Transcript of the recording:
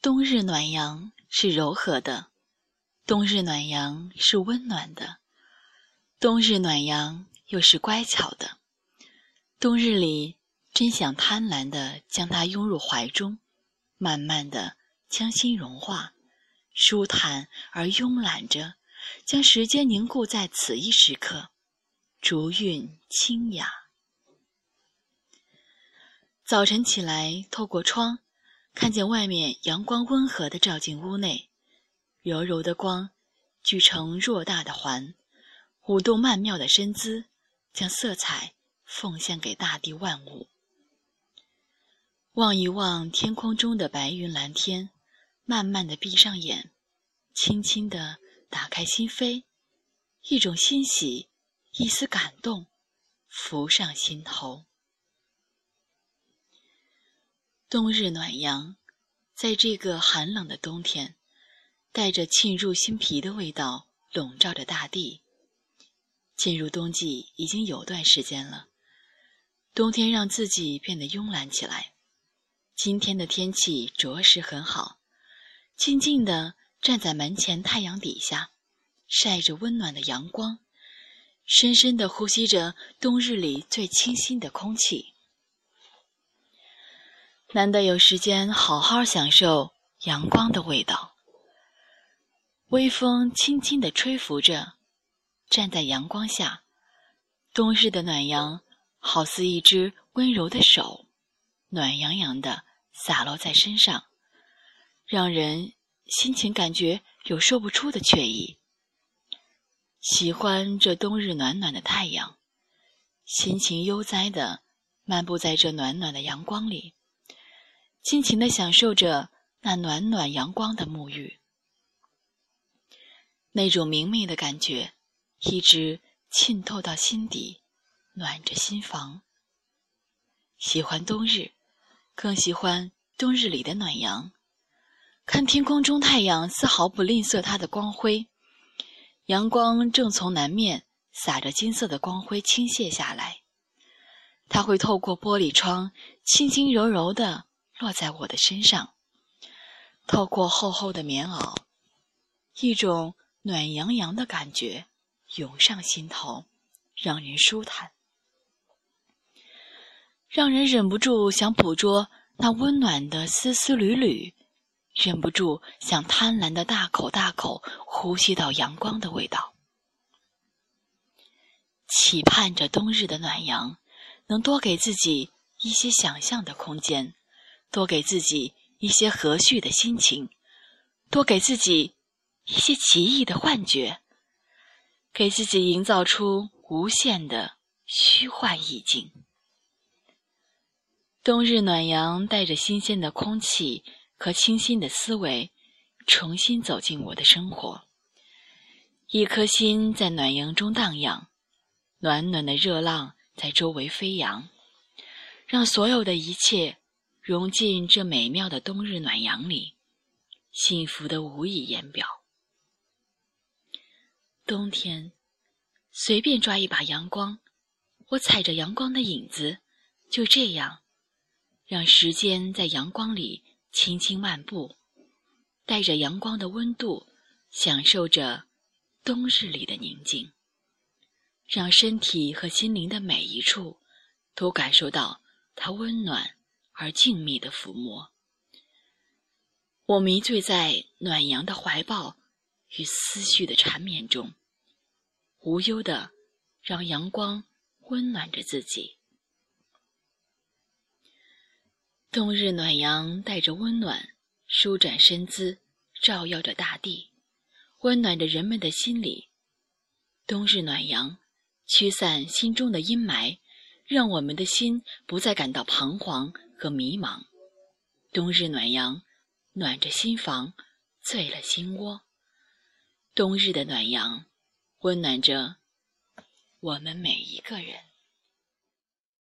冬日暖阳是柔和的，冬日暖阳是温暖的，冬日暖阳又是乖巧的。冬日里，真想贪婪的将它拥入怀中，慢慢的将心融化，舒坦而慵懒着，将时间凝固在此一时刻，竹韵清雅。早晨起来，透过窗。看见外面阳光温和地照进屋内，柔柔的光聚成偌大的环，舞动曼妙的身姿，将色彩奉献给大地万物。望一望天空中的白云蓝天，慢慢地闭上眼，轻轻地打开心扉，一种欣喜，一丝感动，浮上心头。冬日暖阳，在这个寒冷的冬天，带着沁入心脾的味道，笼罩着大地。进入冬季已经有段时间了，冬天让自己变得慵懒起来。今天的天气着实很好，静静地站在门前太阳底下，晒着温暖的阳光，深深地呼吸着冬日里最清新的空气。难得有时间好好享受阳光的味道，微风轻轻地吹拂着，站在阳光下，冬日的暖阳好似一只温柔的手，暖洋洋的洒落在身上，让人心情感觉有说不出的惬意。喜欢这冬日暖暖的太阳，心情悠哉的漫步在这暖暖的阳光里。尽情的享受着那暖暖阳光的沐浴，那种明媚的感觉一直浸透到心底，暖着心房。喜欢冬日，更喜欢冬日里的暖阳。看天空中太阳丝毫不吝啬它的光辉，阳光正从南面洒着金色的光辉倾泻下来，它会透过玻璃窗轻轻柔柔的。落在我的身上，透过厚厚的棉袄，一种暖洋洋的感觉涌上心头，让人舒坦，让人忍不住想捕捉那温暖的丝丝缕缕，忍不住想贪婪的大口大口呼吸到阳光的味道，期盼着冬日的暖阳能多给自己一些想象的空间。多给自己一些和煦的心情，多给自己一些奇异的幻觉，给自己营造出无限的虚幻意境。冬日暖阳带着新鲜的空气和清新的思维，重新走进我的生活。一颗心在暖阳中荡漾，暖暖的热浪在周围飞扬，让所有的一切。融进这美妙的冬日暖阳里，幸福的无以言表。冬天，随便抓一把阳光，我踩着阳光的影子，就这样，让时间在阳光里轻轻漫步，带着阳光的温度，享受着冬日里的宁静，让身体和心灵的每一处都感受到它温暖。而静谧的抚摸，我迷醉在暖阳的怀抱与思绪的缠绵中，无忧的让阳光温暖着自己。冬日暖阳带着温暖，舒展身姿，照耀着大地，温暖着人们的心里。冬日暖阳驱散心中的阴霾，让我们的心不再感到彷徨。和迷茫，冬日暖阳暖着心房，醉了心窝。冬日的暖阳温暖着我们每一个人。